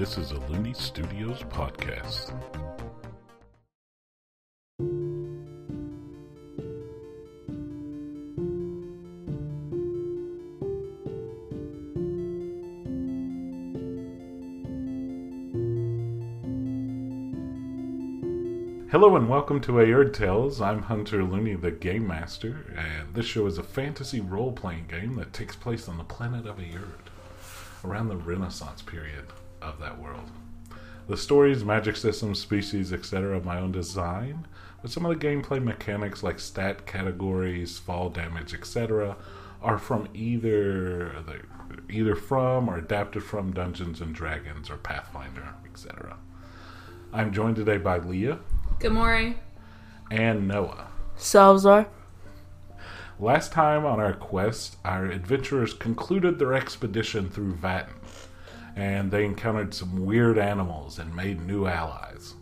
This is a Looney Studios podcast. Hello and welcome to Aerd Tales. I'm Hunter Looney, the Game Master, and this show is a fantasy role playing game that takes place on the planet of Aerd, around the Renaissance period of that world. The stories, magic systems, species, etc., of my own design, but some of the gameplay mechanics like stat categories, fall damage, etc., are from either either from or adapted from Dungeons and Dragons or Pathfinder, etc. I'm joined today by Leah Gamori. and Noah. Salazar. Last time on our quest, our adventurers concluded their expedition through Vatten, and they encountered some weird animals and made new allies.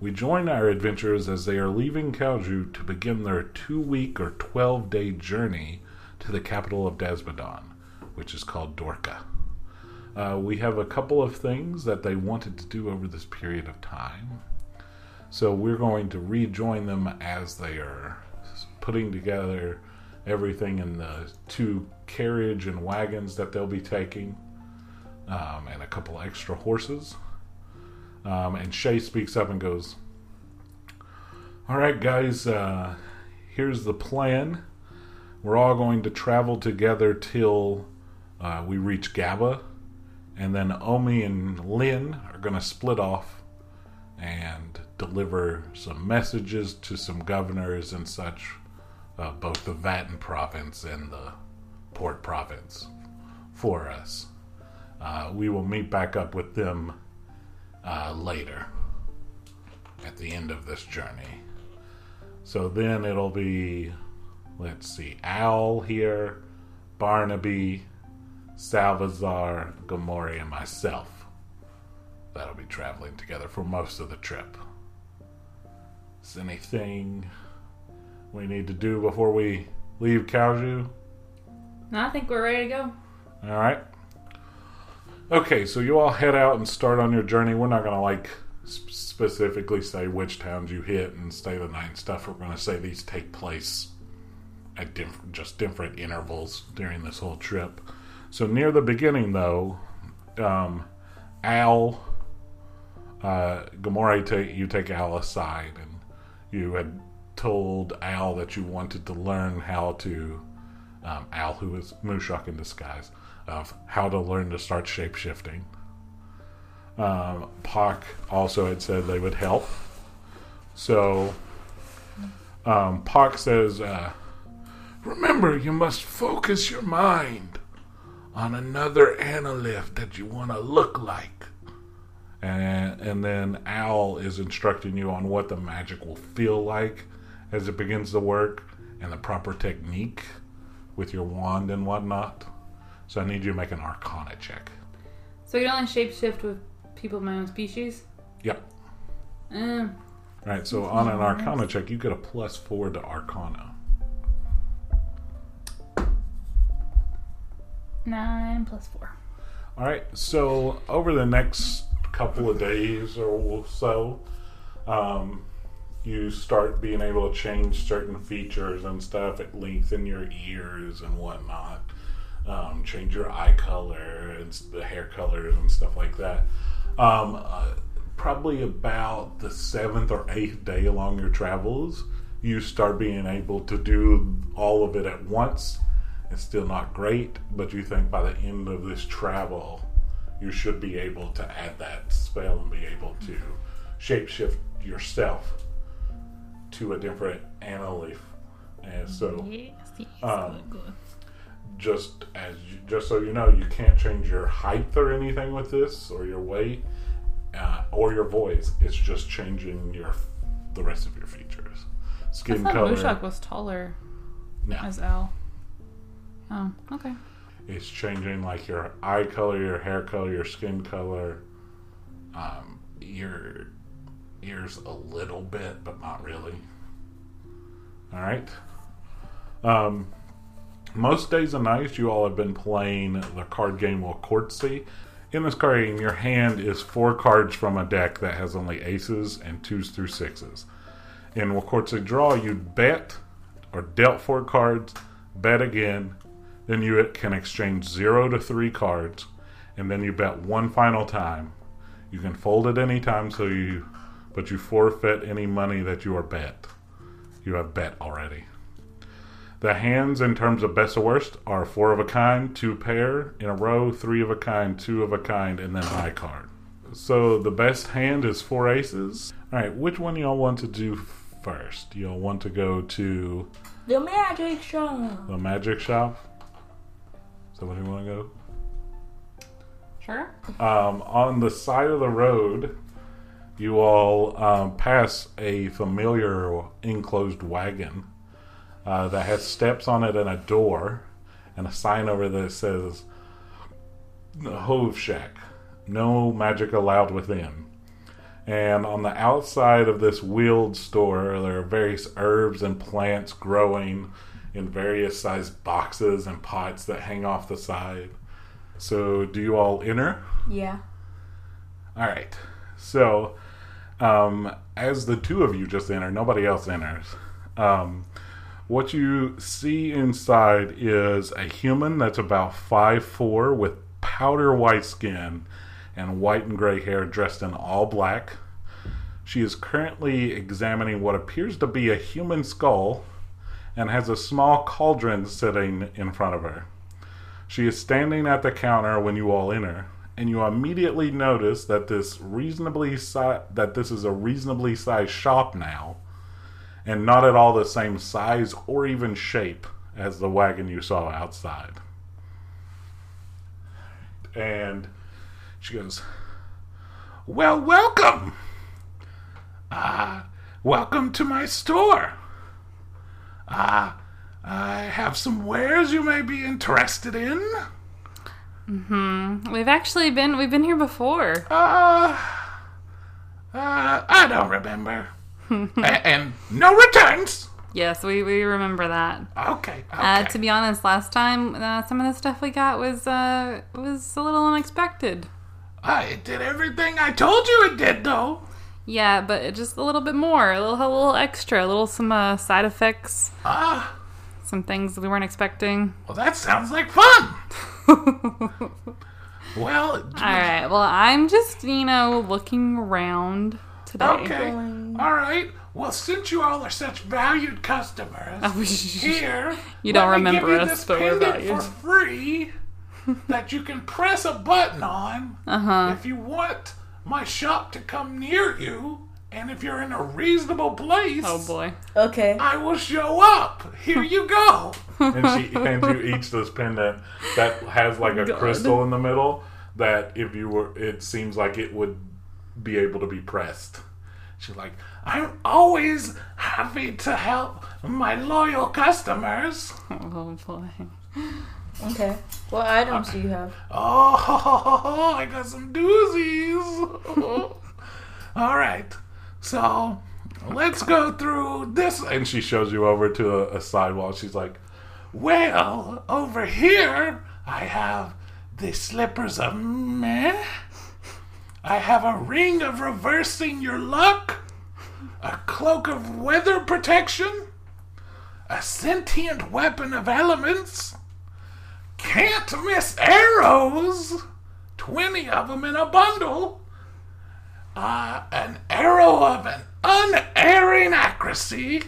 We join our adventurers as they are leaving Kalju to begin their two week or 12 day journey to the capital of Desmodon, which is called Dorka. Uh, we have a couple of things that they wanted to do over this period of time. So we're going to rejoin them as they are putting together everything in the two carriage and wagons that they'll be taking, um, and a couple extra horses. Um, and Shay speaks up and goes, All right, guys, uh, here's the plan. We're all going to travel together till uh, we reach Gaba, and then Omi and Lynn are going to split off and deliver some messages to some governors and such, uh, both the Vatten province and the Port province, for us. Uh, we will meet back up with them uh, later at the end of this journey. So then it'll be, let's see, Al here, Barnaby, Salvazar, Gamori, and myself. That'll be traveling together for most of the trip. Is anything we need to do before we leave Kalju? No, I think we're ready to go. All right. Okay, so you all head out and start on your journey. We're not going to like sp- specifically say which towns you hit and stay the night and stuff. We're going to say these take place at diff- just different intervals during this whole trip. So near the beginning, though, um, Al, uh, Gamora, you take Al aside, and you had told Al that you wanted to learn how to um, Al, who is Mushok in disguise, of how to learn to start shape shifting. Um, Pak also had said they would help. So um, says, uh, Remember, you must focus your mind on another analyst that you want to look like. And, and then Al is instructing you on what the magic will feel like as it begins to work and the proper technique with your wand and whatnot. So I need you to make an Arcana check. So you can only shapeshift with people of my own species? Yep. Um, All right. So on an Arcana check, you get a plus four to Arcana. nine plus four. All right. So over the next couple of days or so, um, you start being able to change certain features and stuff. Lengthen your ears and whatnot. Um, change your eye color and the hair colors and stuff like that. Um, uh, probably about the seventh or eighth day along your travels, you start being able to do all of it at once. It's still not great, but you think by the end of this travel, you should be able to add that spell and be able to shapeshift yourself to a different analyth. And so, Yes, yes. Um. Just as you, just so you know, you can't change your height or anything with this, or your weight, uh, or your voice. It's just changing your the rest of your features, skin thought color. Mushak was taller No, as Al. Oh, okay. it's changing like your eye color, your hair color, your skin color, um, your ears a little bit, but not really. All right. Um, most days and nights, you all have been playing the card game Courtsy. in this card game, your hand is four cards from a deck that has only aces and twos through sixes. In Wakortse Draw, you bet or dealt four cards, bet again, then you can exchange zero to three cards, and then you bet one final time. You can fold it any time, so you, but you forfeit any money that you are bet. You have bet already. The hands, in terms of best or worst, are four of a kind, two pair in a row, three of a kind, two of a kind, and then high card. So the best hand is four aces. All right, which one y'all want to do first? Y'all want to go to The magic shop. the magic shop? Is that where you want to go? Sure. um, on the side of the road, you all um, pass a familiar enclosed wagon uh, that has steps on it and a door, and a sign over there that says "Hove Shack." No magic allowed within. And on the outside of this wheeled store, there are various herbs and plants growing in various sized boxes and pots that hang off the side. So, do you all enter? Yeah. All right. So, um, as the two of you just enter, nobody else enters. Um, what you see inside is a human that's about five four with powder white skin and white and gray hair, dressed in all black. She is currently examining what appears to be a human skull and has a small cauldron sitting in front of her. She is standing at the counter when you all enter, and you immediately notice that this reasonably si- that this is a reasonably sized shop now, and not at all the same size or even shape as the wagon you saw outside. And she goes, "Well, welcome. Ah, welcome to my store. Ah, I have some wares you may be interested in." Hmm. We've actually been we've been here before. Uh, uh, I don't remember. A- and no returns. Yes, we, we remember that. Okay. okay. Uh, to be honest, last time uh, some of the stuff we got was uh was a little unexpected. Uh, it did everything I told you it did, though. Yeah, but just a little bit more, a little a little extra, a little some uh, side effects, Ah, some things we weren't expecting. well, that sounds like fun. well, All right. Well, I'm just you know looking around today. okay. All right. Well, since you all are such valued customers, Oh, here You don't let me remember give you us, this but we're pendant valued. for free that you can press a button on Uh huh. if you want my shop to come near you, and if you're in a reasonable place, Oh boy. Okay. I will show up. Here you go. and she hands you each this pendant that has like a God. crystal in the middle that if you were, it seems like it would be able to be pressed. She's like, I'm always happy to help my loyal customers. Oh boy. Okay. What items do you have? Oh, I got some doozies. All right. So let's go through this. And she shows you over to a, a side wall. She's like, Well, over here, I have the slippers of meh. I have a ring of reversing your luck, a cloak of weather protection, a sentient weapon of elements, can't miss arrows. 20 of them in a bundle. Uh, an arrow of an unerring accuracy.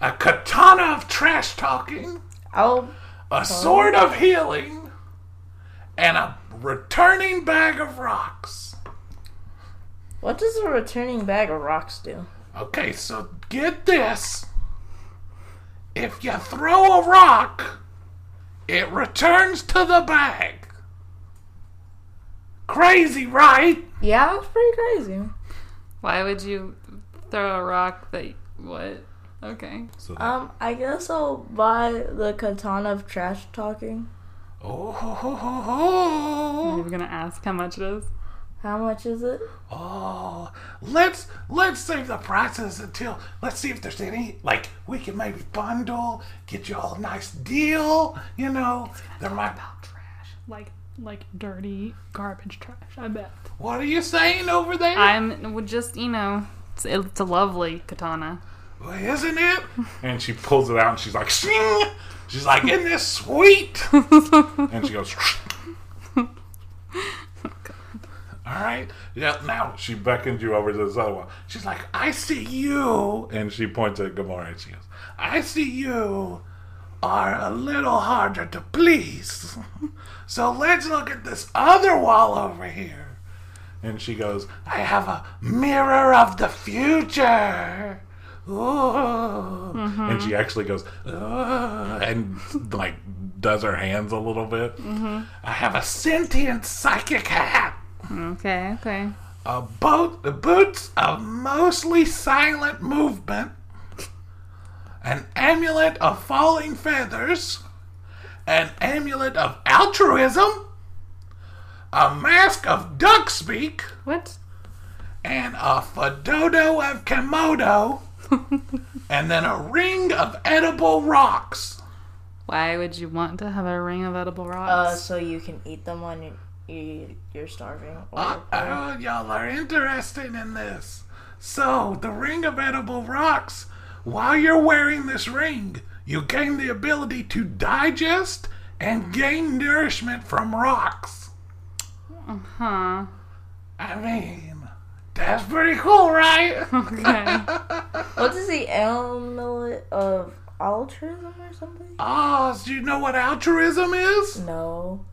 A katana of trash talking. I'll. A sword of healing. And a returning bag of rocks. What does a returning bag of rocks do? Okay, so get this. If you throw a rock, it returns to the bag. Crazy, right? Yeah, that's pretty crazy. Why would you throw a rock that what? Okay. So Um, I guess I'll buy the katana of trash talking. Oh, ho, ho, ho, ho. You're gonna ask how much it is? How much is it? oh, let's let's save the prices until let's see if there's any like we can maybe bundle, get you all a nice deal. You know, there might About trash. Like like dirty garbage trash. I bet. What are you saying over there? I'm would just you know, it's, it's a lovely katana. Well, isn't it? And she pulls it out and she's like, Shing! She's like, isn't this sweet? and she goes, All right. Yeah, now she beckons you over to this other one. She's like, I see you. And she points at Gamora and she goes, I see you are a little harder to please. So let's look at this other wall over here. And she goes, I have a mirror of the future. Ooh. And she actually goes, "Ugh," and like does her hands a little bit. Mm-hmm. I have a sentient psychic hat. Okay, okay. A boat, the boots of mostly silent movement, an amulet of falling feathers, an amulet of altruism, a mask of duck speak, What? and a fedodo of Komodo, and then a ring of edible rocks. Why would you want to have a ring of edible rocks? Uh, rocks? so you can eat them when you, you you're starving. Or, Uh, oh, y'all are interested in this. So, the ring of edible rocks, while you're wearing this ring, you gain the ability to digest and gain nourishment from rocks. Uh huh. I mean, that's pretty cool, right? Okay. what is the amulet of altruism or something? Ah, so you know what altruism is? No.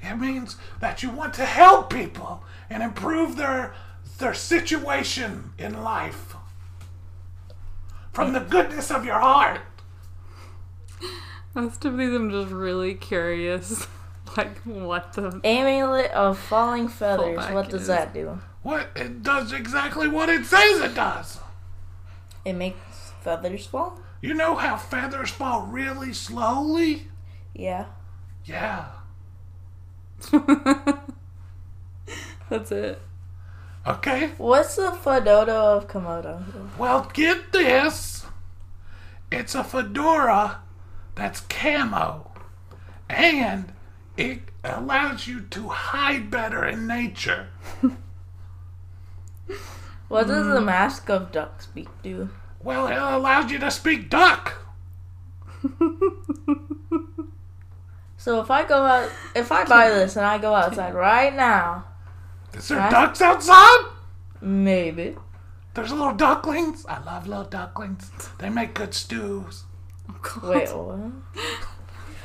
It means that you want to help people and improve their their situation in life from the goodness of your heart. Most of these I'm just really curious. Like what the Amulet of falling feathers. What does is- that do? What it does exactly what it says it does. It makes feathers fall. You know how feathers fall really slowly? Yeah. Yeah. That's it. Okay. What's the fedodo of Komodo? Well, get this. It's a fedora that's camo. And it allows you to hide better in nature. What does the mm. mask of duck speak do? Well, it allows you to speak duck. So if I go out, if I buy this and I go outside right now, Is there Right. ducks outside? maybe. There's little ducklings. I love little ducklings. They make good stews. Oh, Wait, what?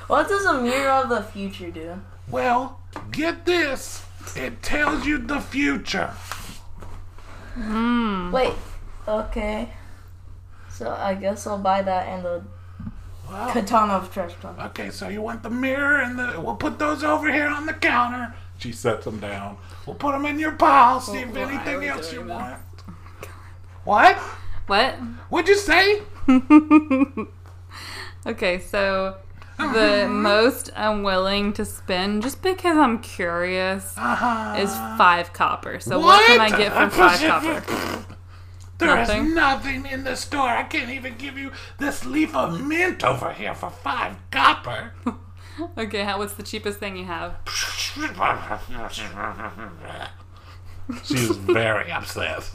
What does a mirror of the future do? Well, get this. It tells you the future. Mm. Wait, okay. So I guess I'll buy that and the Well, katana of trash talk. okay, so you want the mirror and the. We'll put those over here on the counter. She sets them down. We'll put them in your pile. See if why anything else you doing this? want. What? What? What'd you say? Okay, so the most I'm willing to spend, just because I'm curious, Uh-huh. is five copper. So what, can I get for five copper? There is Nothing? nothing in the store. I can't even give you this leaf of mint over here for five copper. Okay, how, what's the cheapest thing you have? She's very upset.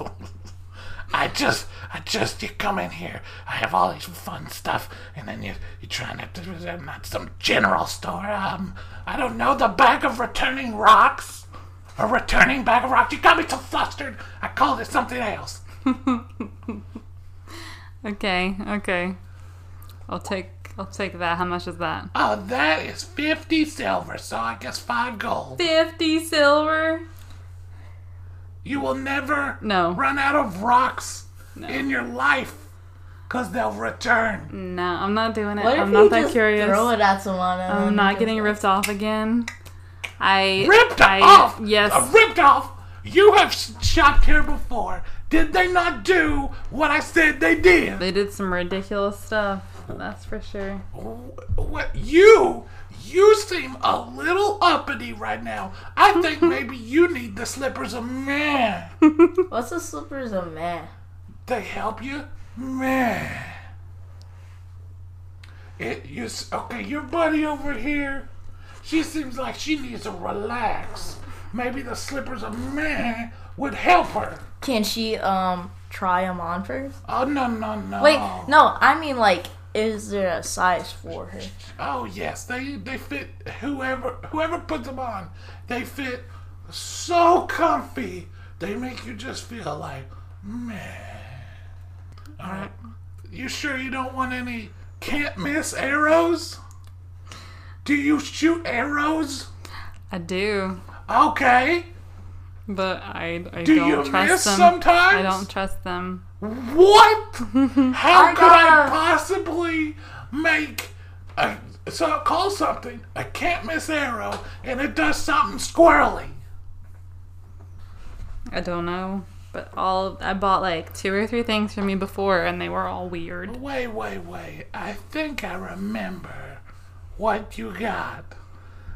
I just, I just, you come in here. I have all these fun stuff, and then you, you try not to, I'm not some general store. Um, I don't know the bag of returning rocks, a returning bag of rocks. You got me so flustered. I called it something else. Okay, okay. I'll take I'll take that. How much is that? Oh, that is fifty silver. So I guess five gold. Fifty silver? You will never No. run out of rocks in your life, cause they'll return. No, I'm not doing it. What if I'm you not that just curious. throw it at someone? And I'm not getting ripped off again. I Ripped I, off. Yes. Uh, ripped off. You have s- shopped here before. Did they not do what I said they did? They did some ridiculous stuff. That's for sure. What you? You seem a little uppity right now. I think maybe you need the slippers of man. What's the slippers of man? They help you, man. It you okay? Your buddy over here. She seems like she needs to relax. Maybe the slippers of man would help her. Can she um try them on first? Oh no no no! Wait, no, I mean like, is there a size for her? Oh yes, they they fit whoever whoever puts them on. They fit so comfy. They make you just feel like man. All right, you sure you don't want any can't miss arrows? Do you shoot arrows? I do, Okay. but I I Do don't you trust miss them. sometimes? I don't trust them. What? How I could I possibly make a so call something a can't miss arrow and it does something squirrely? I don't know. But all I bought like two or three things for me before, and they were all weird. Wait, wait, wait. I think I remember what you got.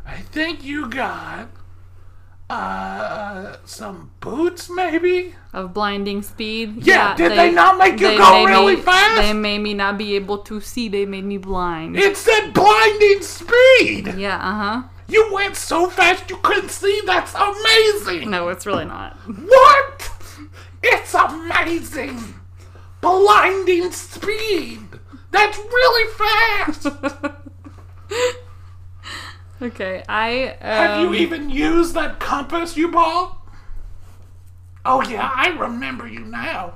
I think you got uh some boots maybe? Of blinding speed. Yeah, did they not make you go really me, fast? They made me not be able to see. They made me blind. It said blinding speed. yeah, uh huh. You went so fast you couldn't see. That's amazing. No, it's really not. What? It's amazing! Blinding speed! That's really fast! Okay, I. Um, Have you even used that compass you bought? Oh, yeah, I remember you now.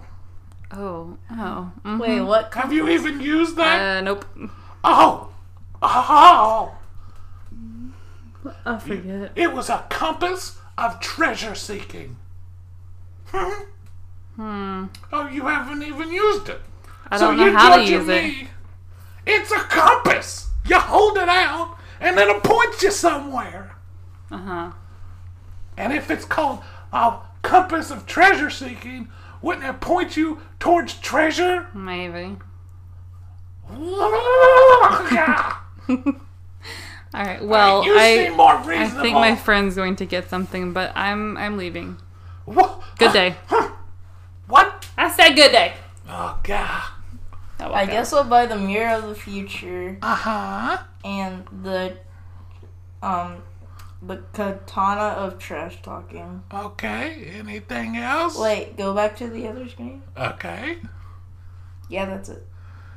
Oh, oh. mhm. Wait, what? Have you even used that? Uh, nope. Oh! Oh! I forget. It was a compass of treasure seeking. Hmm? Hmm. Oh, you haven't even used it. I don't know you're how to judging use it. me. It's a compass. You hold it out, and then it points you somewhere. Uh huh. And if it's called a compass of treasure seeking, wouldn't it point you towards treasure? Maybe. All right. Well, I. I think my friend's going to get something, but I'm I'm leaving. Wha- Good day. What? I said good day. Oh God. Oh, I okay. guess I'll buy the mirror of the future Uh huh. and the um the katana of trash talking. Okay. Anything else? Wait, go back to the other screen. Okay. Yeah, that's it.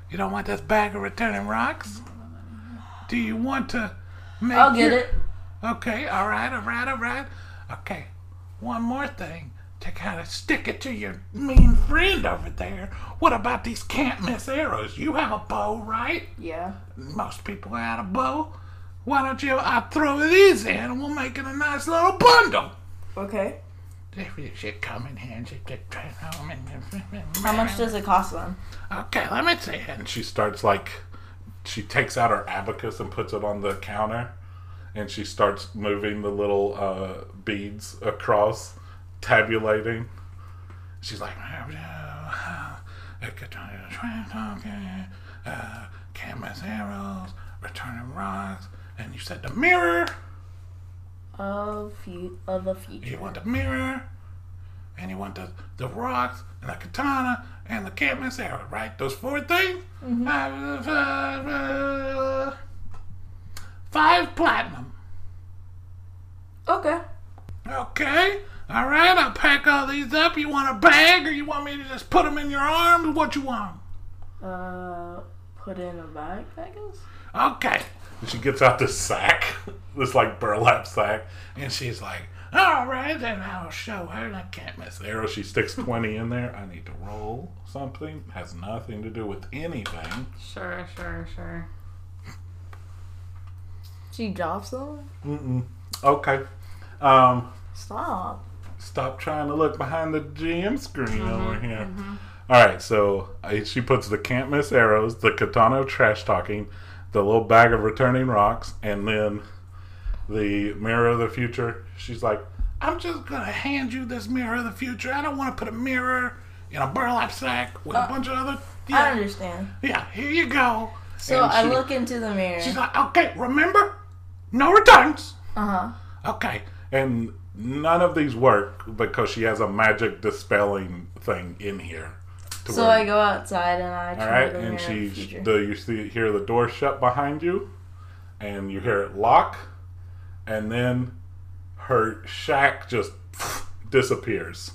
You don't want this bag of returning rocks? Do you want to make I'll get your- it. Okay, all right, all right, all right. Okay, one more thing to kind of stick it to your mean friend over there. What about these can't miss arrows? You have a bow, right? Yeah. Most people had a bow. Why don't you? I throw these in, and we'll make it a nice little bundle. Okay. If you should come in here and just get try home and How much does it cost them? Okay, let me see. And she starts like, she takes out her abacus and puts it on the counter, and she starts moving the little uh, beads across, tabulating. She's like, uh, can't miss arrows, returning rocks, and you said the mirror. Of fu- of the future. You want the mirror, and you want the, the rocks, and the katana, and the can't arrow, right? Those four things? Five, five, uh, five platinum. Okay. Okay. All right, I'll pack all these up. You want a bag, or you want me to just put them in your arms? What you want? Uh, put in a bag, I guess. Okay. And she gets out this sack, this like burlap sack, and she's like, "All right, then I'll show her. I can't miss arrow." She sticks twenty in there. I need to roll something. Has nothing to do with anything. Sure, sure, sure. She drops them. Mm-mm. Okay. Um, Stop. Stop trying to look behind the GM screen over here. All right, so uh, she puts the can't miss arrows, the katana of trash talking, the little bag of returning rocks, and then the mirror of the future. She's like, I'm just gonna hand you this mirror of the future. I don't want to put a mirror in a burlap sack with a bunch of other. I understand. yeah. Here you go. So And I she- look into the mirror. She's like, okay, remember, no returns. Uh huh. Okay, and none of these work because she has a magic dispelling thing in here. to So where- I go outside and I all try right, the mirror and she the the you see hear the door shut behind you, and you hear it lock, and then her shack just disappears.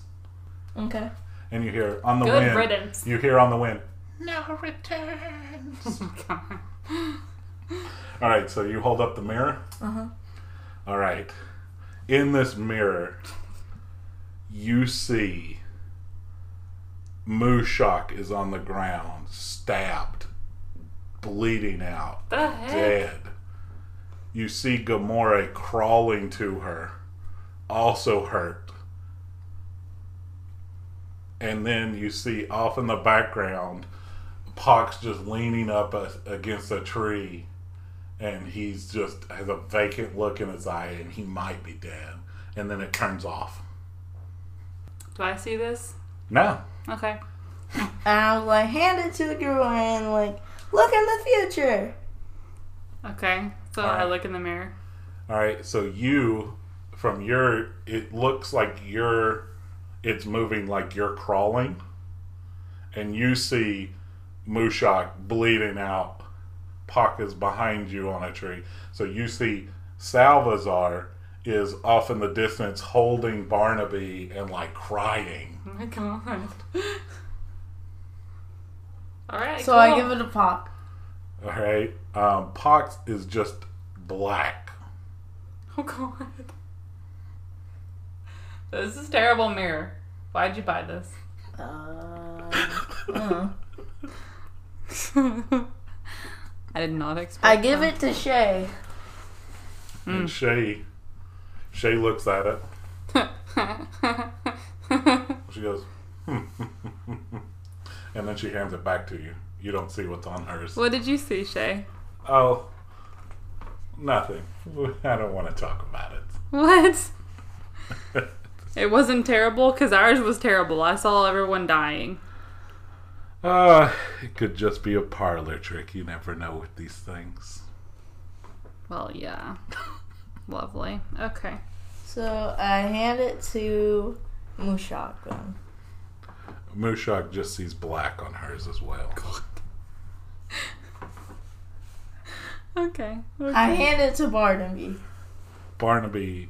Okay. And you hear on the Good wind. riddance. You hear on the wind. No returns. All right, so you hold up the mirror. Uh huh. All right. In this mirror, you see Mushok is on the ground, stabbed, bleeding out, dead. You see Gamora crawling to her, also hurt. And then you see off in the background, Pox just leaning up a, against a tree, and he's just has a vacant look in his eye, and he might be dead. And then it turns off. Do I see this? No, Okay. I was like, hand it to the girl and like, look in the future. Okay. So All I look in the mirror. All right, so you, from your, it looks like you're, it's moving like you're crawling, and you see mushak bleeding out. Puck is behind you on a tree. So you see Salvazar is off in the distance holding Barnaby and like crying. Oh my god. All right. So cool. I give it a pop. All right, um, Pox is just black. Oh god. This is terrible mirror. Why'd you buy this? Uh, uh. I did not expect. I give it to Shay. And Shay, Shay looks at it. She goes, hmm. and then she hands it back to you. You don't see what's on hers. what did you see, Shay? Oh, nothing. I don't want to talk about it. What? it. It wasn't terrible because ours was terrible. I saw everyone dying. Uh, it could just be a parlor trick. You never know with these things. Well, yeah. Lovely. Okay. So I hand it to Mushak then. Mushak just sees black on hers as well. Okay. okay. I hand it to Barnaby. Barnaby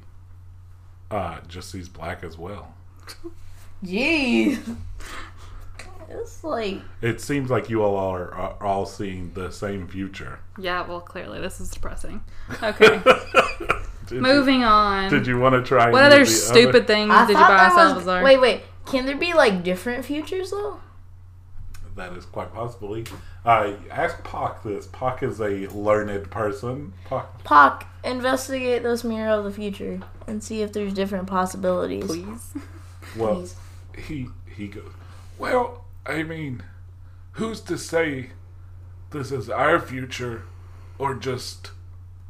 uh, just sees black as well. Jeez. It's like It seems like you all are, are all seeing the same future. yeah. Well, clearly this is depressing. Okay. Did Moving on. Did you want to try? what other use the stupid things I did you buy, that was. Wait, wait. Can there be like different futures though? That is quite possibly. Uh, ask Pock this. Pock is a learned person. Pock. Pock, investigate this mirror of the future and see if there's different possibilities. Please. Well, Please. he he goes. Well, I mean, who's to say this is our future, or just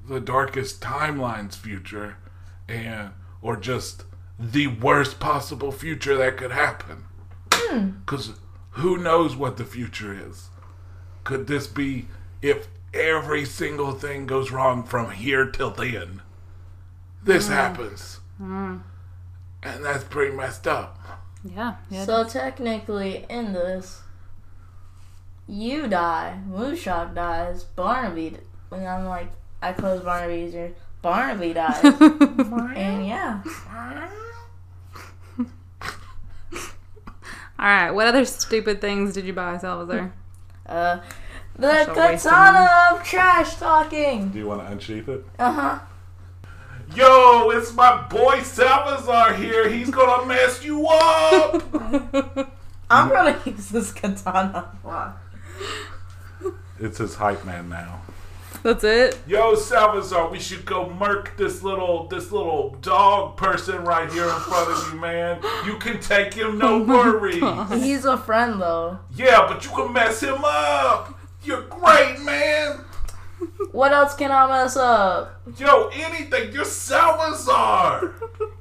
the darkest timeline's future, and or just the worst possible future that could happen? Hmm. Because who knows what the future is? Could this be if every single thing goes wrong from here till then? This hmm. happens. Hmm. And that's pretty messed up. Yeah. yeah So technically, in this, you die, Mushak dies, Barnaby, d- and I'm like, I close Barnaby's ear. Barnaby dies, and yeah, All right. What other stupid things did you buy, Salazar? uh, the That's of katana of trash talking. Do you want to unsheath it? Uh huh. Yo, it's my boy Salazar here. He's gonna mess you up. I'm gonna use this katana. Wow. it's his hype man now. That's it. Yo, Salazar, we should go murk this little this little dog person right here in front of you, man. You can take him, no oh worries. He's a friend though. Yeah, but you can mess him up. You're great, man. What else can I mess up? Yo, anything. You're Salazar.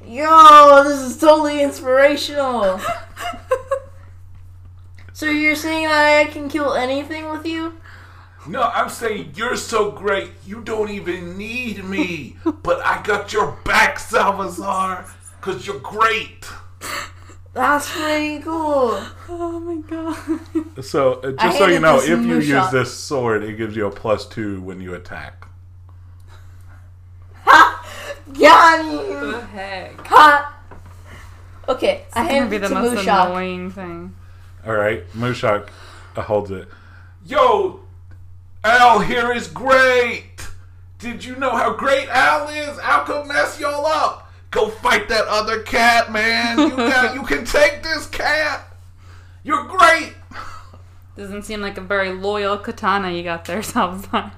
Yo, this is totally inspirational. So you're saying that I can kill anything with you? No, I'm saying you're so great, you don't even need me. But I got your back, Salazar, because you're great. That's pretty cool. Oh my god. So, uh, just so you know, if you moose use shot. this sword, it gives you a plus two when you attack. Got you. the heck? Ha. Okay, I It's gonna hand be it the to most Mushak. annoying thing. All right, Mushak uh, holds it. Yo, Al here is great. Did you know how great Al is? Al could mess y'all up. Go fight that other cat, man. You got, you can take this cat. You're great. Doesn't seem like a very loyal katana you got there, Salazar.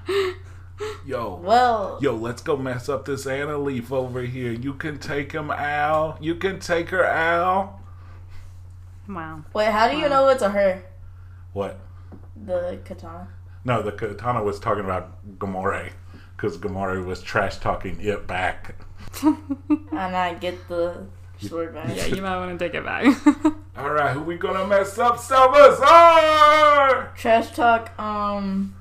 Yo, Well, yo, let's go mess up this Anna Leaf over here. You can take him, Al. You can take her, Al. wow. wait, how do you know it's a her? What? The katana. No, the katana was talking about Gamore because Gamore was trash talking it back. And I get the sword back. Yeah, you might want to take it back. All right, who we gonna mess up? Salvazar! Trash talk, um.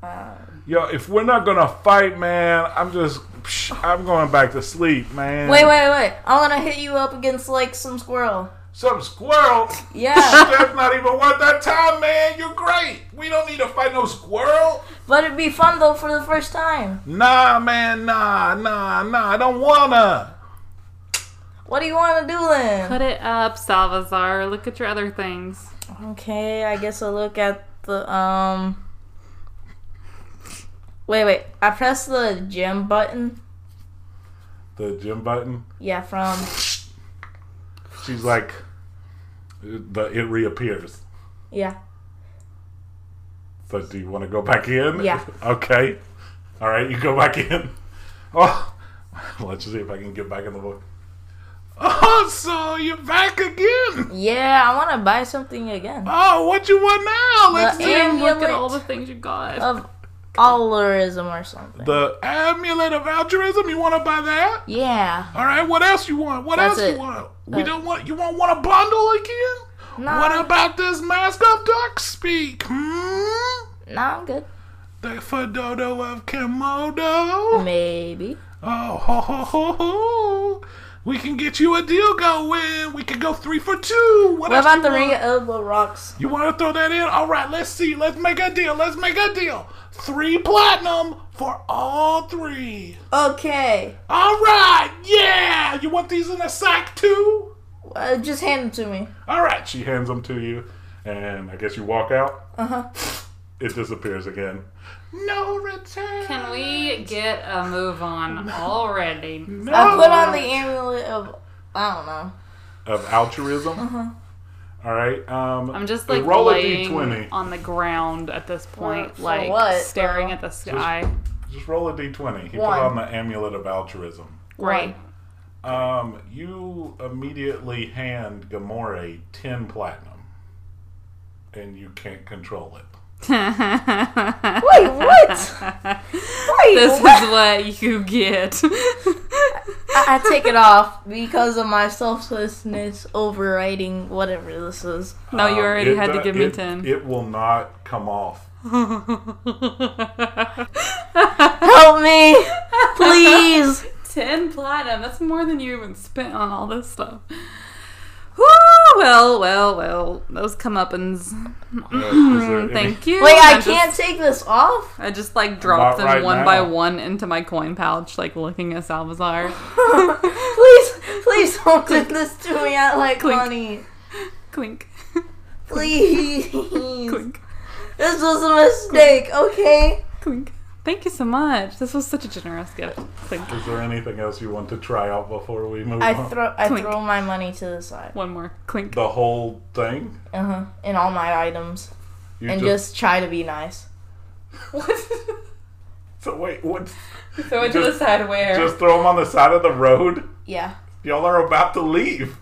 Uh, Yo, if we're not gonna fight, man, I'm just, psh, I'm going back to sleep, man. wait, wait, wait. I want to hit you up against, like, some squirrel. Some squirrel? Yeah. That's not even worth that time, man. You're great. We don't need to fight no squirrel. but it'd be fun, though, for the first time. Nah, man, nah, nah, nah. I don't wanna. What do you want to do then? Put it up, Salvazar. Look at your other things. Okay, I guess I'll look at the, um. Wait, wait. I pressed the gym button. The gym button. Yeah, from. She's like, the it reappears. Yeah. So do you want to go back in? Yeah. okay. All right, you go back in. Oh, let's see if I can get back in the book. Oh, so you're back again. Yeah, I want to buy something again. Oh, what you want now? Let's The see. Look at all the things you got. Of Allurism or something. The amulet of altruism. You want to buy that? Yeah. All right. What else you want? What That's else it. you want? We Uh, don't want. You want want a bundle again? No. What about this mask of duck speak? Hmm. No, I'm good. The Fedodo of Komodo. Maybe. Oh, ho, ho, ho, ho. We can get you a deal going. We can go three for two. What, What about the want? ring of elbow rocks? You want to throw that in? All right, let's see. Let's make a deal. Let's make a deal. Three platinum for all three. Okay. All right, yeah. You want these in a sack too? Uh, just hand them to me. All right. She hands them to you, and I guess you walk out. Uh huh. It disappears again. No return. Can we get a move on already? No. I put on the amulet of. I don't know. of altruism. Uh-huh. All right. Um, I'm just like roll a laying d20. on the ground at this point, For- for like what, staring though? at the sky. Just roll a d20. He One. put on the amulet of altruism. Right. Um, you immediately hand Gamore 10 platinum. And you can't control it. Wait, what? Wait, This what? is what you get. I, I take it off because of my selflessness overriding whatever this is. no, you Um, already it had to do- give me it- 10. It will not come off. Help me, please. 10 platinum. That's more than you even spent on all this stuff. Woo! Well, well, well. Those comeuppance. Uh, is any- Thank you. Wait, I just- can't take this off. I just like dropped Not them right one now. by one into my coin pouch, like looking at Salvazar. please, please don't do this to me. I like Clink. money. Clink. Please. Clink. This was a mistake, okay? Clink. Thank you so much. This was such a generous gift. Clink. Is there anything else you want to try out before we move I on? throw I Clink. throw my money to the side. One more. Clink. the whole thing? Uh huh. And all my items. You And just try to be nice. So wait, what? Throw it to the Just- side where? Just throw them on the side of the road? Yeah. Y'all are about to leave.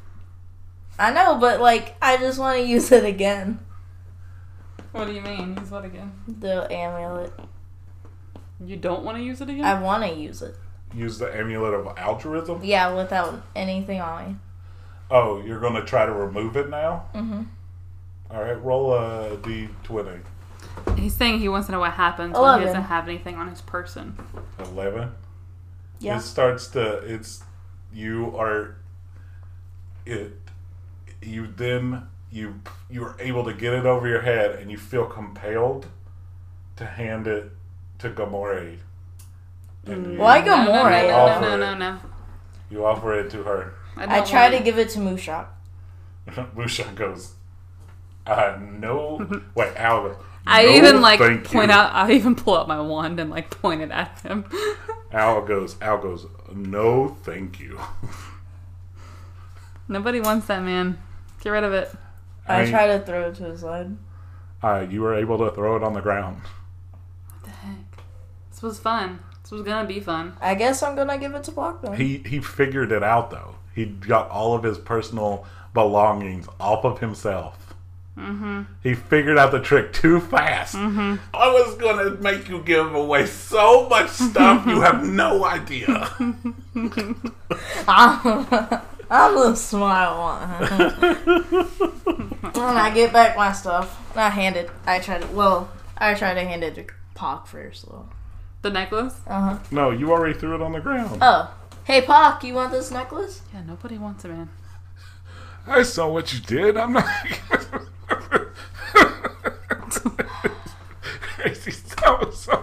I know, but like I just want to use it again. What do you mean? Use what again? The amulet. You don't want to use it again? I want to use it. Use the amulet of altruism? Yeah, without anything on me. Oh, you're going to try to remove it now? Mm-hmm. All right, roll a d20. He's saying he wants to know what happens when he doesn't have anything on his person. 11. Yeah. It starts to, it's, you are, it, you then, you, you're able to get it over your head and you feel compelled to hand it to Gamore. And you, Why No, no, no, no, no, no, no, no. you offer it to her. I, I try to give it to Mushak. Musha goes, uh, no. Wait, Al I "No, even like point you." out. I even pull out my wand and like point it at him. Al goes, Al goes, no, thank you. Nobody wants that man. Get rid of it. I mean, try to throw it to his side. Uh, you were able to throw it on the ground. What the heck? This was fun. This was gonna be fun. I guess I'm gonna give it to Block then. He he figured it out though. He got all of his personal belongings off of himself. Mm-hmm. He figured out the trick too fast. I was gonna make you give away so much stuff you have no idea. I'm, I'm the smart one. when I get back my stuff, I hand it. I try to. Well, I try to hand it to Pock first, though. The necklace? Uh huh. no, you already threw it on the ground. Oh, hey Pock, you want this necklace? Yeah, nobody wants it, man. I saw what you did. I'm not. Crazy stuff. Sorry.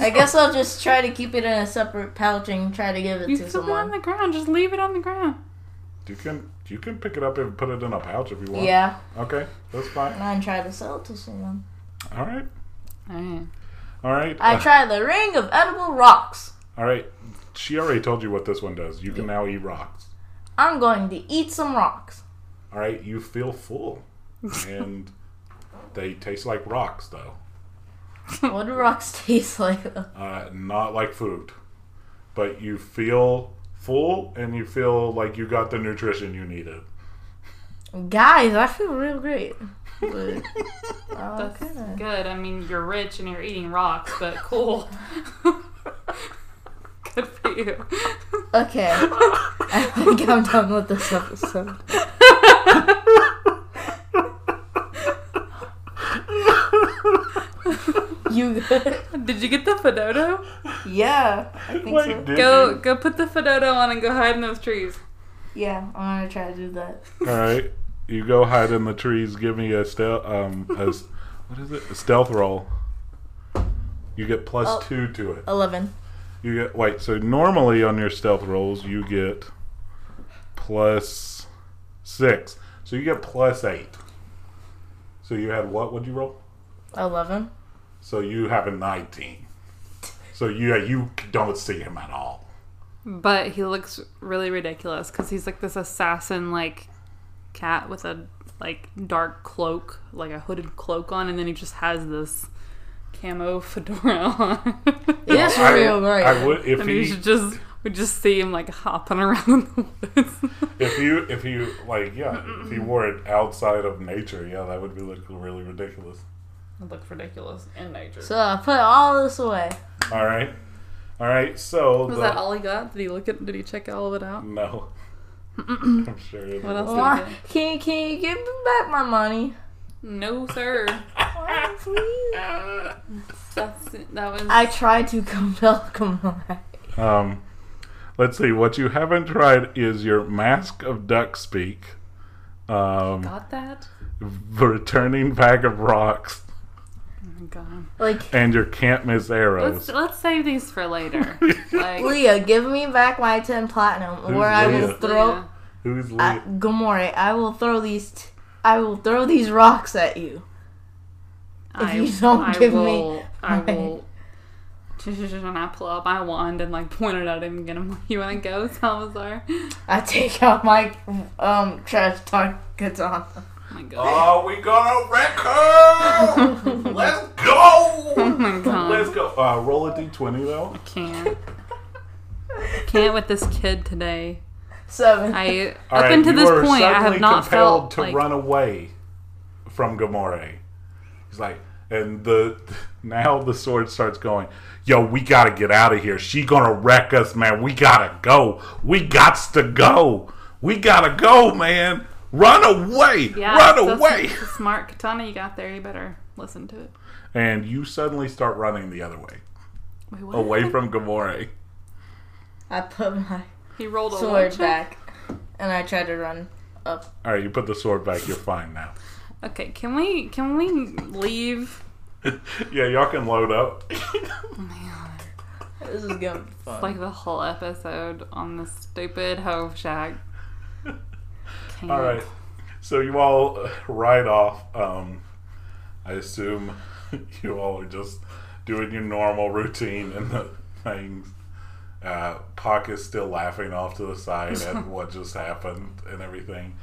I guess I'll just try to keep it in a separate pouch and try to give it you to threw it on the ground. Just leave it on the ground. You can you can pick it up and put it in a pouch if you want. Yeah, Okay, that's fine. and try to sell it to someone. All right. All right. All right. I uh, try the ring of edible rocks. all right. She already told you what this one does. You can now eat rocks. I'm going to eat some rocks. All right. You feel full, and they taste like rocks, though. What do rocks taste like? Uh, not like food, but you feel full and you feel like you got the nutrition you needed. Guys, I feel real great. But, oh, That's okay. good. I mean, you're rich and you're eating rocks, but cool. good for you. Okay. I think I'm done with this episode. you good? Did you get the Fedoto? Yeah, I think Wait, so. Go you? go put the Fedoto on and go hide in those trees. Yeah, I'm gonna try to do that. All right. You go hide in the trees. Give me a stealth. Um, a, s- what is it? A stealth roll. You get plus Oh. two to it. Eleven. You get wait. So normally on your stealth rolls, you get plus six. So you get plus eight. So you had what? Would you roll? Eleven. So you have a nineteen. So you you don't see him at all. But he looks really ridiculous because he's like this assassin like cat with a like dark cloak, like a hooded cloak on, and then he just has this camo fedora on. It is I, real great. I would if and you he should just we just see him like hopping around in the woods. if you if you like yeah if you wore it outside of nature yeah that would be look really ridiculous. It look ridiculous in nature. So I put all this away. All right, all right. So Was the- that all he got? Did he look at? Did he check all of it out? No. I'm sure it What else? was. Why? Can you, can you give me back my money? No, sir. Oh, please. That's that was. I tried to compel Kamara. Um, let's see. What you haven't tried is your mask of duck speak, um, got that. The Returning bag of rocks, my god. Like, and your can't miss arrows. Let's let's save these for later. Like Leah, give me back my 10 platinum, Who's or I will throw. Yeah. Who's Uh, Lee? Gamore, I will throw these. T- I will throw these rocks at you. If you don't give me will, I my- will. And I pull out my wand and like point it at him and get him. You want to go, Salazar? I take out my um trash talk katana. Oh my god. Oh, we gonna wreck her! Let's go! Oh my god. Let's go. Uh, roll a d20 though. Can't. Can't with this kid today. Seven. I All up right, until you this are point, I have not compelled felt to like run away from Gamore. He's like, and the now the sword starts going. Yo, we gotta get out of here. She gonna wreck us, man. We gotta go. We gots to go. We gotta go, man. Run away. yeah, Run that's away. a smart katana you got there. You better listen to it. And you suddenly start running the other way, Wait, what? away from Gamore. I put my He rolled a sword what back, and I tried to run up. All right, you put the sword back. You're fine now. Okay, can we can we leave? yeah, y'all can load up. Man, This is gonna be fun. It's like the whole episode on the stupid Hove Shack. Can't. All right. So you all ride off. Um, I assume you all are just doing your normal routine and the things. Uh, Puck is still laughing off to the side at what just happened and everything.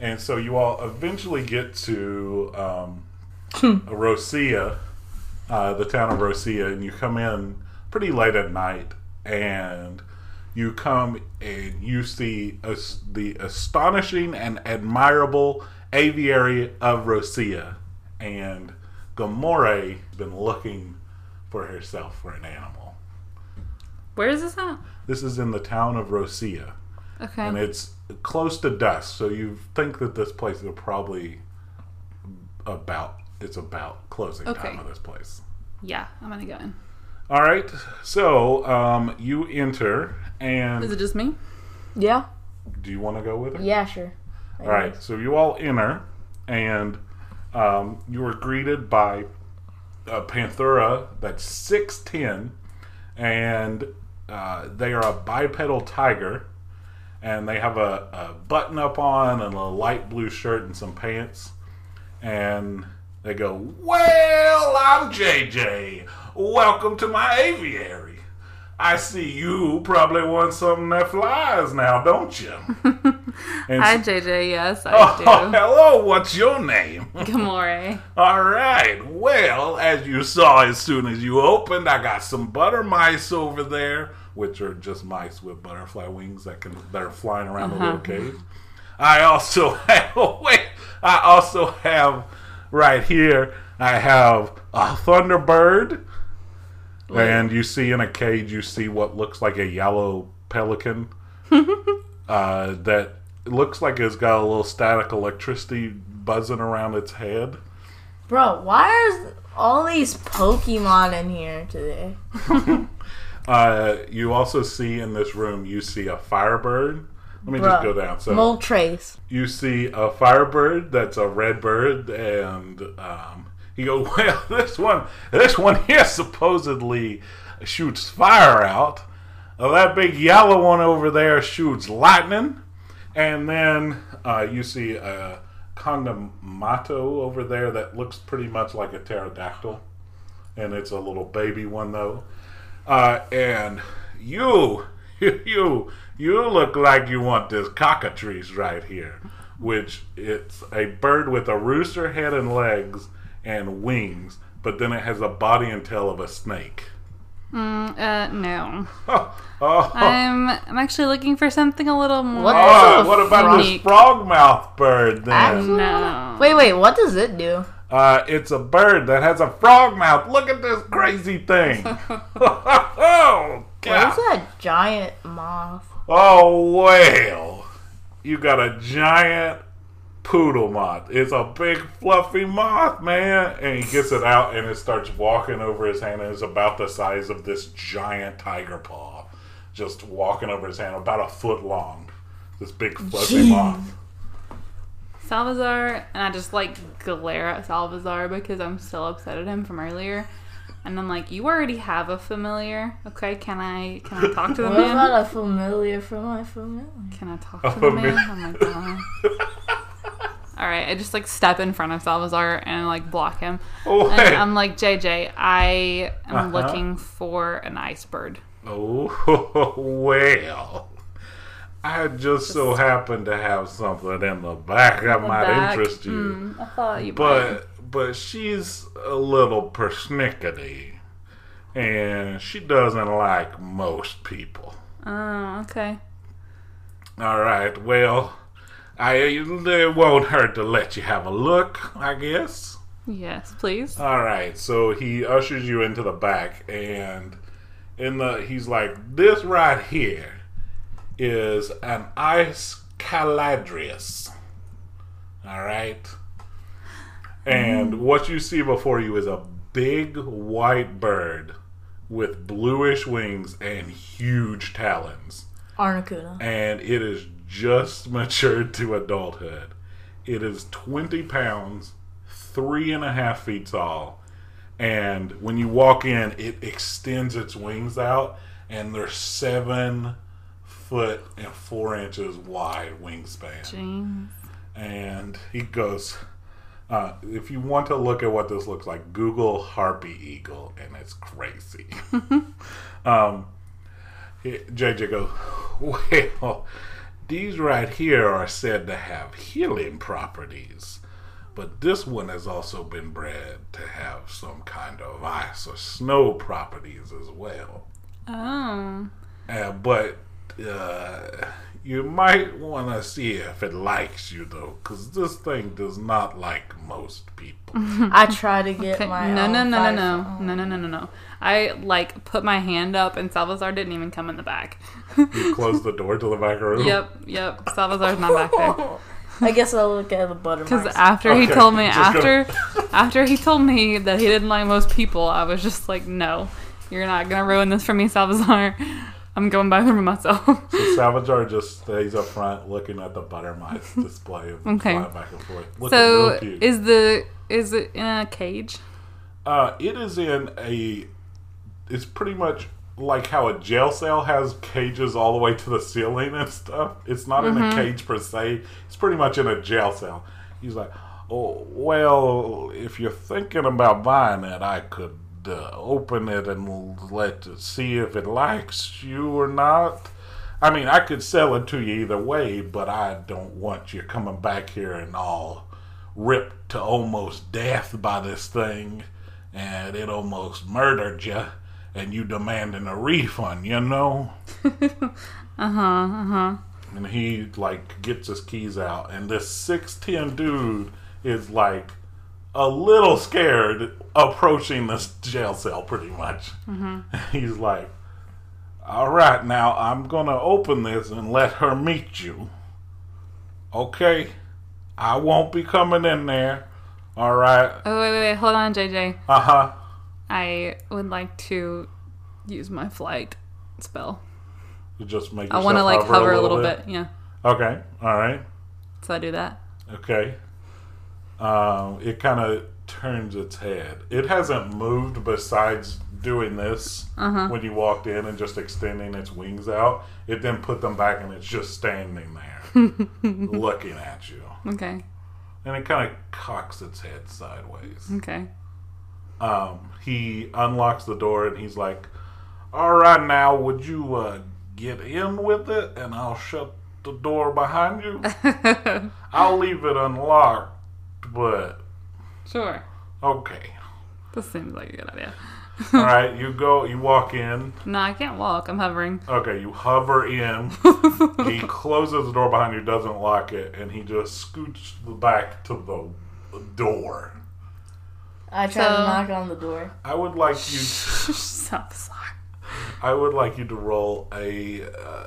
And so you all eventually get to um, Rosia, uh, the town of Rosia, and you come in pretty late at night, and you come and you see as- the astonishing and admirable aviary of Rosia, and Gamore has been looking for herself for an animal. Where is this at? This is in the town of Rosia, Okay. and it's close to dusk, so you think that this place is probably about it's about closing Okay. time of this place. yeah, I'm gonna go in. All right, so um, you enter, and Is it just me? yeah, do you want to go with her? yeah, sure. All right, so you all enter, and um, you are greeted by a Panthera that's six ten, and uh, they are a bipedal tiger, and they have a, a button up on and a light blue shirt and some pants, and they go, "Well, I'm JJ. Welcome to my aviary. I see you probably want something that flies now, don't you?" Hi, JJ. Yes, I Oh, do. hello, what's your name? Gamore. All right, well, as you saw as soon as you opened, I got some butter mice over there, which are just mice with butterfly wings that can that are flying around the little uh-huh. cage. I also have wait, I also have right here, I have a thunderbird. And you see in a cage, you see what looks like a yellow pelican uh, that looks like it's got a little static electricity buzzing around its head. Bro, why is all these Pokemon in here today? Uh, you also see in this room, you see a firebird. Let me just go down. So Moltres. you see a firebird that's a red bird, and um, you go, well, this one, this one here supposedly shoots fire out. That big yellow one over there shoots lightning, and then uh, you see a condamato over there that looks pretty much like a pterodactyl, and it's a little baby one though. Uh, and you, you, you look like you want this cockatrice right here, which it's a bird with a rooster head and legs and wings, but then it has a body and tail of a snake. Mm, uh, no. Oh, I'm I'm actually looking for something a little more. What oh, what about this unique. frogmouth bird then? Actually- No. Wait, wait, what does it do? Uh, it's a bird that has a frog mouth. Look at this crazy thing. oh, What God. is that giant moth? Oh well, you got a giant poodle moth. It's a big fluffy moth, man. And he gets it out and it starts walking over his hand and it's about the size of this giant tiger paw. Just walking over his hand, about a foot long. This big fluffy Jeez. moth. Salvazar, and I just like glare at Salvazar because I'm still upset at him from earlier. And I'm like, you already have a familiar. Okay, can I can I talk to the What man? about a familiar from my familiar? Can I talk A to the man? Oh my god. All right, I just like step in front of Salvazar and like block him. Oh, And hey. I'm like, JJ, I am Uh-huh. looking for an ice bird. Oh, well. I just so happen to have something in the back that The might back. interest you. Mm, I thought you might. But but she's a little persnickety, and she doesn't like most people. Oh, okay. All right, well, I it won't hurt to let you have a look, I guess. Yes, please. All right, so he ushers you into the back, and in the he's like, "This right here is an ice caladrius." All right, and mm-hmm. what you see before you is a big white bird with bluish wings and huge talons Arnacuna. and it is just matured to adulthood. It is 20 pounds, three and a half feet tall, And when you walk in, it extends its wings out, and they're seven foot and four inches wide wingspan. Jeez. And he goes, uh, if you want to look at what this looks like, Google harpy eagle, and it's crazy. um, JJ goes, well, these right here are said to have healing properties, but this one has also been bred to have some kind of ice or snow properties as well. Oh. Uh, but uh, you might want to see if it likes you, though, because this thing does not like most people. I try to get Okay. my No, no, own no, no, fire- no, no, no, no, no, no. I like put my hand up, and Salvazar didn't even come in the back. you closed the door to the back room. Yep, yep. Salvazar's not back there. I guess I'll look at the butter Because marks. after he told me, just after after he told me that he didn't like most people, I was just like, no, you're not gonna ruin this for me, Salvazar. I'm going back there myself. So Salvador just stays up front looking at the butter mice display of Okay. flying back and forth. Looking so is the is it in a cage? Uh, it is in a. It's pretty much like how a jail cell has cages all the way to the ceiling and stuff. It's not in a cage per se. It's pretty much in a jail cell. He's like, oh well, if you're thinking about buying it, I could uh, open it and let it see if it likes you or not. I mean, I could sell it to you either way, but I don't want you coming back here and all ripped to almost death by this thing, and it almost murdered you, and you demanding a refund, you know? Uh huh. Uh huh. And he, like, gets his keys out, and this 6'10 dude is, like, a little scared approaching this jail cell, pretty much. He's like, all right, now I'm going to open this and let her meet you. Okay? I won't be coming in there. All right. Oh wait, wait, wait. Hold on, JJ. Uh huh. I would like to use my flight spell. You just make. I want to like hover a little bit. Yeah. Okay. All right. So I do that. Okay. Um, it kind of turns its head. It hasn't moved besides doing this Uh-huh. when you walked in and just extending its wings out. It then put them back and it's just standing there looking at you. Okay. And it kind of cocks its head sideways. Okay. Um, he unlocks the door and he's like, All right, now, would you uh, get in with it and I'll shut the door behind you? I'll leave it unlocked, but Sure. okay. This seems like a good idea. All right, you go, you walk in. No, I can't walk. I'm hovering. Okay, you hover in. he closes the door behind you, doesn't lock it, and he just scoots back to the door. I try So- to knock on the door. I would like you. Salvazar. I would like you to roll a uh,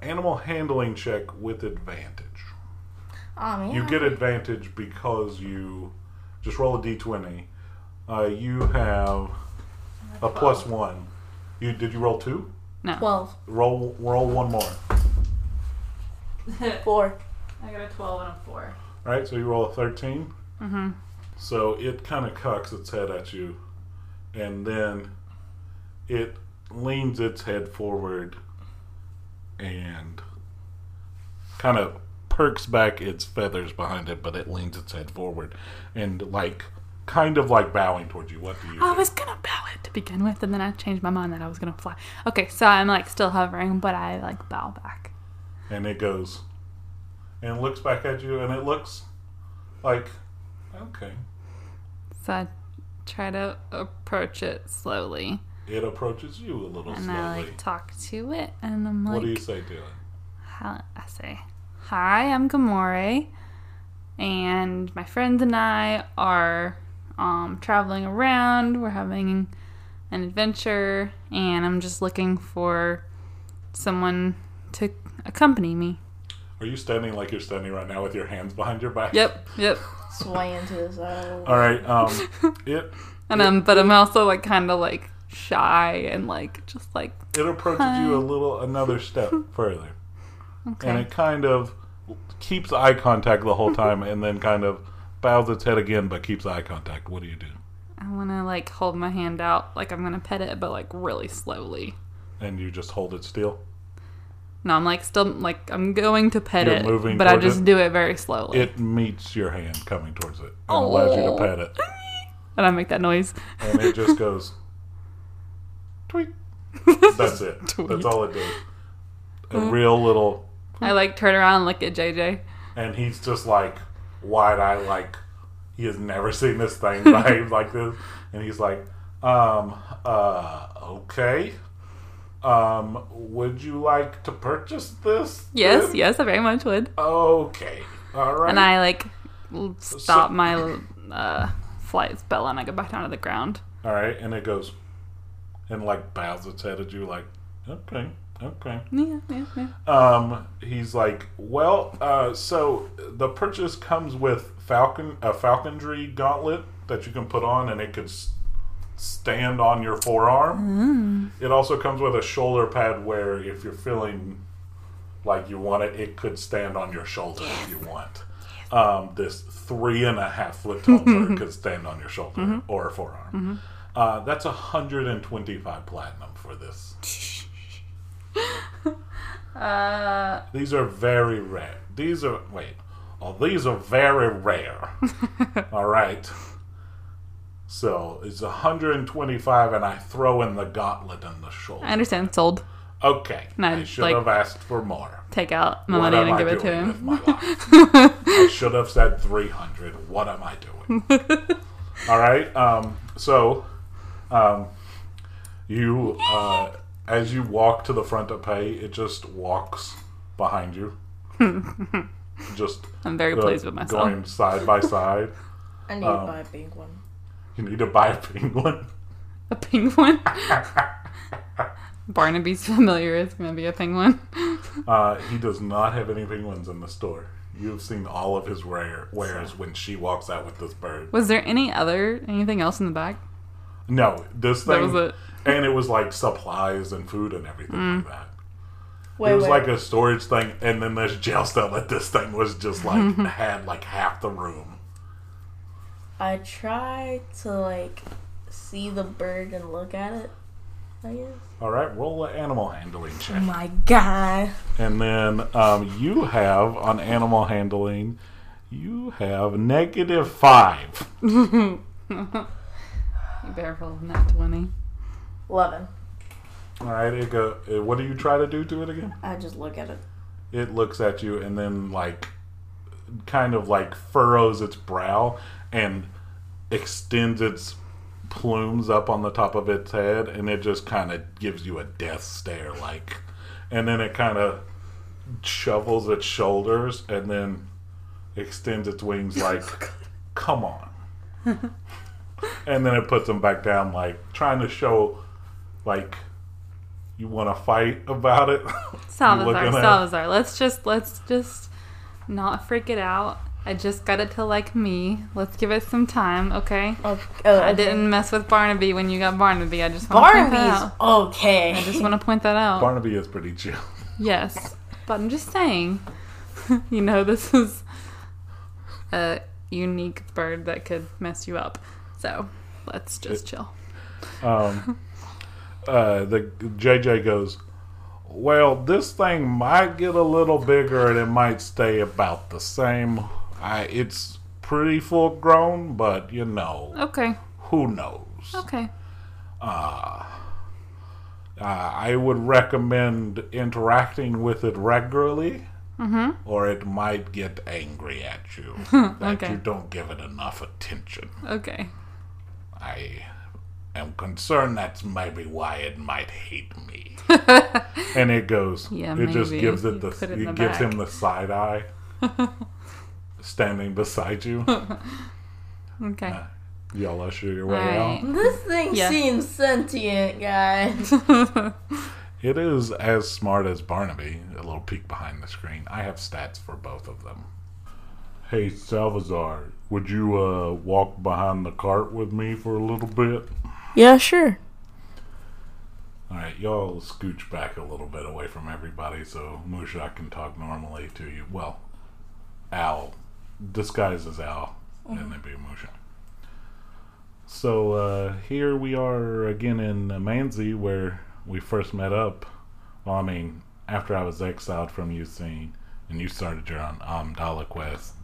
animal handling check with advantage. Oh man. You get advantage because you just roll a d20. Uh, you have a plus one. You did you roll two? No. twelve. Roll roll one more. Four. I got a 12 and a 4. Right, so you roll a thirteen. Mm-hmm. So it kind of cocks its head at you, and then it leans its head forward and kind of perks back its feathers behind it, but it leans its head forward and like kind of like bowing towards you. What do you? I think? was gonna bow it to begin with, and then I changed my mind that I was gonna fly. Okay, so I'm like still hovering, but I like bow back. And it goes and looks back at you, and it looks like okay. So I try to approach it slowly, It approaches you a little and slowly. I like talk to it, and I'm like, what do you say to it? how, I say, "Hi, I'm Gamore, and my friends and I are um, traveling around. We're having an adventure, and I'm just looking for someone to accompany me." Are you standing like you're standing right now with your hands behind your back? Yep, yep. Swaying to the side. All right. Um, it And um, but I'm also like kind of like shy and like just like it approaches you a little another step further, and it kind of keeps eye contact the whole time, and then kind of bows its head again, but keeps eye contact. What do you do? I want to like hold my hand out like I'm gonna pet it, but like really slowly. And you just hold it still. No, I'm like still like I'm going to pet You're it, moving but I just it? do it very slowly, It meets your hand coming towards it and allows you to Oh. pet it. and I make that noise. And it just goes tweet. That's it. Tweet. That's all it does. A uh. real little I like turn around and look at JJ. and he's just like wide eyed, like he has never seen this thing behave like this. And he's like, um, uh, okay. Um, would you like to purchase this? Yes, then?" yes, I very much would. Okay. All right. And I like stop my uh, flight spell and I go back down to the ground. All right, and it goes, and like bows its head at you, like, okay, okay. Yeah, yeah, yeah. Um, he's like, well, uh, so the purchase comes with falcon a falconry gauntlet that you can put on, and it could s- stand on your forearm. It also comes with a shoulder pad where, if you're feeling like you want it, it could stand on your shoulder if you want. Um, this three and a half foot tall bird could stand on your shoulder or forearm. Uh, that's 125 platinum for this. Uh, These are very rare. These are wait. Oh, these are very rare. All right. So it's 125, and I throw in the gauntlet and the shoulder. I understand. Sold. Okay, And I, I should like- have asked for more. Take out my What money and I give it to him. with my life? I should have said 300. What am I doing? All right. Um, so, um, you, uh, as you walk to the front to pay, it just walks behind you. just I'm very uh, pleased with myself. going side by side. I need Um, to buy a pink one. You need to buy a penguin. A penguin. Barnaby's familiar is going to be a penguin. Uh, he does not have any penguins in the store. You've seen all of his rare wares when she walks out with this bird. Was there any other anything else in the back? No, this thing. That was it. And it was like supplies and food and everything Mm. like that. Wait, it was wait. like a storage thing, and then this jail cell that this thing was just like had like half the room. I try to like see the bird and look at it. I guess. All right, roll an animal handling check. Oh my god. and then um, you have on animal handling, you have negative five. You better roll that 20. Eleven. All right, it go. What do you try to do to it again? I just look at it. it looks at you and then like kind of like furrows its brow and extends its plumes up on the top of its head and it just kind of gives you a death stare like and then it kind of shovels its shoulders and then extends its wings oh, like come on and then it puts them back down like trying to show like you want to fight about it Salazar, looking at- Salazar. Let's just let's just not freak it out. I just got it to like me. Let's give it some time, okay? Oh, I didn't mess with Barnaby when you got Barnaby. I just want to point that Barnaby's out. okay. I just want to point that out. Barnaby is pretty chill. yes, but I'm just saying. you know, this is a unique bird that could mess you up. So let's just chill. Um, uh, the JJ goes, well, this thing might get a little bigger and it might stay about the same. I, it's pretty full grown, but you know, Okay, who knows? okay. Uh, I would recommend interacting with it regularly, or it might get angry at you that Okay. you don't give it enough attention. Okay. I am concerned that's maybe why it might hate me. and it goes, Yeah, it just gives it You the, put it it, the gives him the side eye, standing beside you. Okay. Y'all usher your way Alright. out. This thing Yeah. seems sentient, guys. It is as smart as Barnaby. A little peek behind the screen. I have stats for both of them. Hey Salvazar, would you uh, walk behind the cart with me for a little bit? Yeah, sure. All right, y'all scooch back a little bit away from everybody so Mushak can talk normally to you. Well, Al, disguised as Al, and then be Mushak. So uh, here we are again in Manzi, where we first met up. Well, I mean, after I was exiled from UC and you started your own Amdala quest.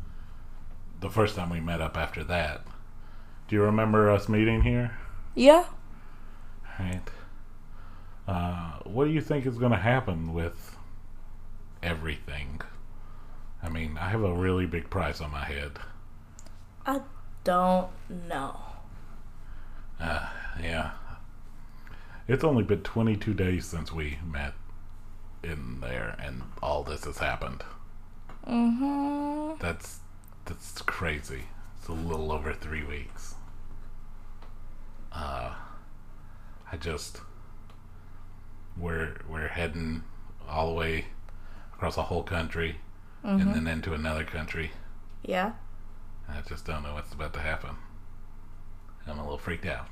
The first time we met up after that. Do you remember us meeting here? Yeah. Right. Uh, what do you think is going to happen with everything? I mean, I have a really big price on my head. I don't know. Uh, yeah. It's only been 22 days since we met in there, and all this has happened. Mm-hmm. That's that's crazy. It's a little over three weeks. Uh, I just we're we're heading all the way across a whole country and then into another country. Yeah. I just don't know what's about to happen. I'm a little freaked out.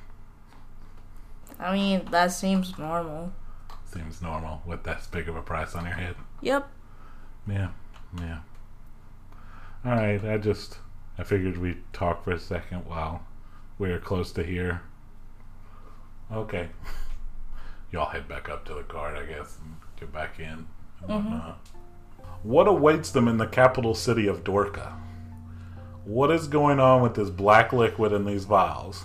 I mean, that seems normal. Seems normal with that big of a price on your head. Yep. Yeah, yeah. All right, I just I figured we'd talk for a second while we are close to here. Okay, y'all head back up to the card, I guess, and get back in. And mm-hmm. whatnot. What awaits them in the capital city of Dorka? What is going on with this black liquid in these vials?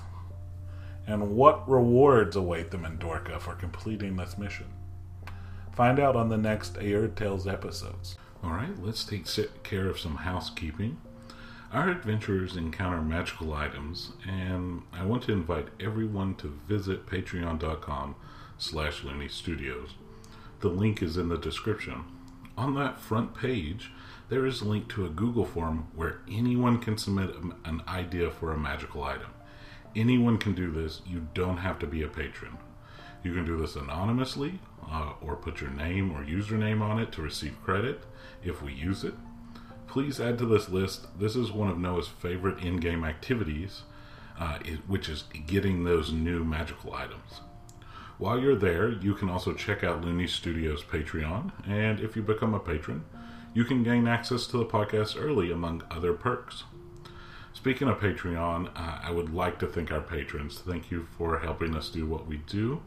And what rewards await them in Dorka for completing this mission? Find out on the next Air Tales episodes. All right, let's take care of some housekeeping. Our adventurers encounter magical items, and I want to invite everyone to visit patreon.com slash Studios. The link is in the description. On that front page, there is a link to a Google form where anyone can submit an idea for a magical item. Anyone can do this. You don't have to be a patron. You can do this anonymously uh, or put your name or username on it to receive credit if we use it. Please add to this list. This is one of Noah's favorite in game activities, uh, which is getting those new magical items. While you're there, you can also check out Looney Studios Patreon, and if you become a patron, you can gain access to the podcast early, among other perks. Speaking of Patreon, uh, I would like to thank our patrons. Thank you for helping us do what we do.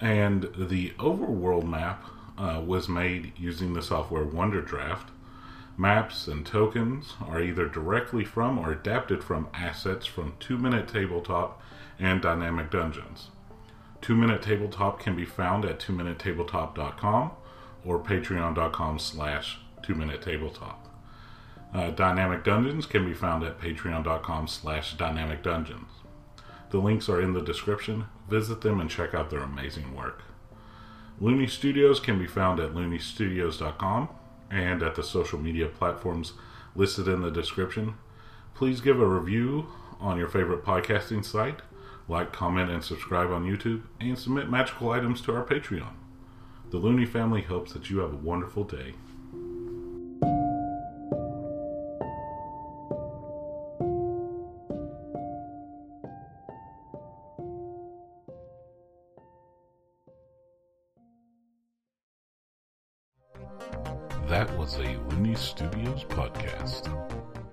And the overworld map uh, was made using the software WonderDraft. Maps and tokens are either directly from or adapted from assets from Two Minute Tabletop and Dynamic Dungeons. Two Minute Tabletop can be found at twominutetabletop.com or patreon.com slash two minute tabletop. Uh, Dynamic Dungeons can be found at patreon.com slash dynamic dungeons. The links are in the description. Visit them and check out their amazing work. Looney Studios can be found at looneystudios.com and at the social media platforms listed in the description. Please give a review on your favorite podcasting site, like, comment, and subscribe on YouTube, and submit magical items to our Patreon. The Looney family hopes that you have a wonderful day. A Looney Studios podcast.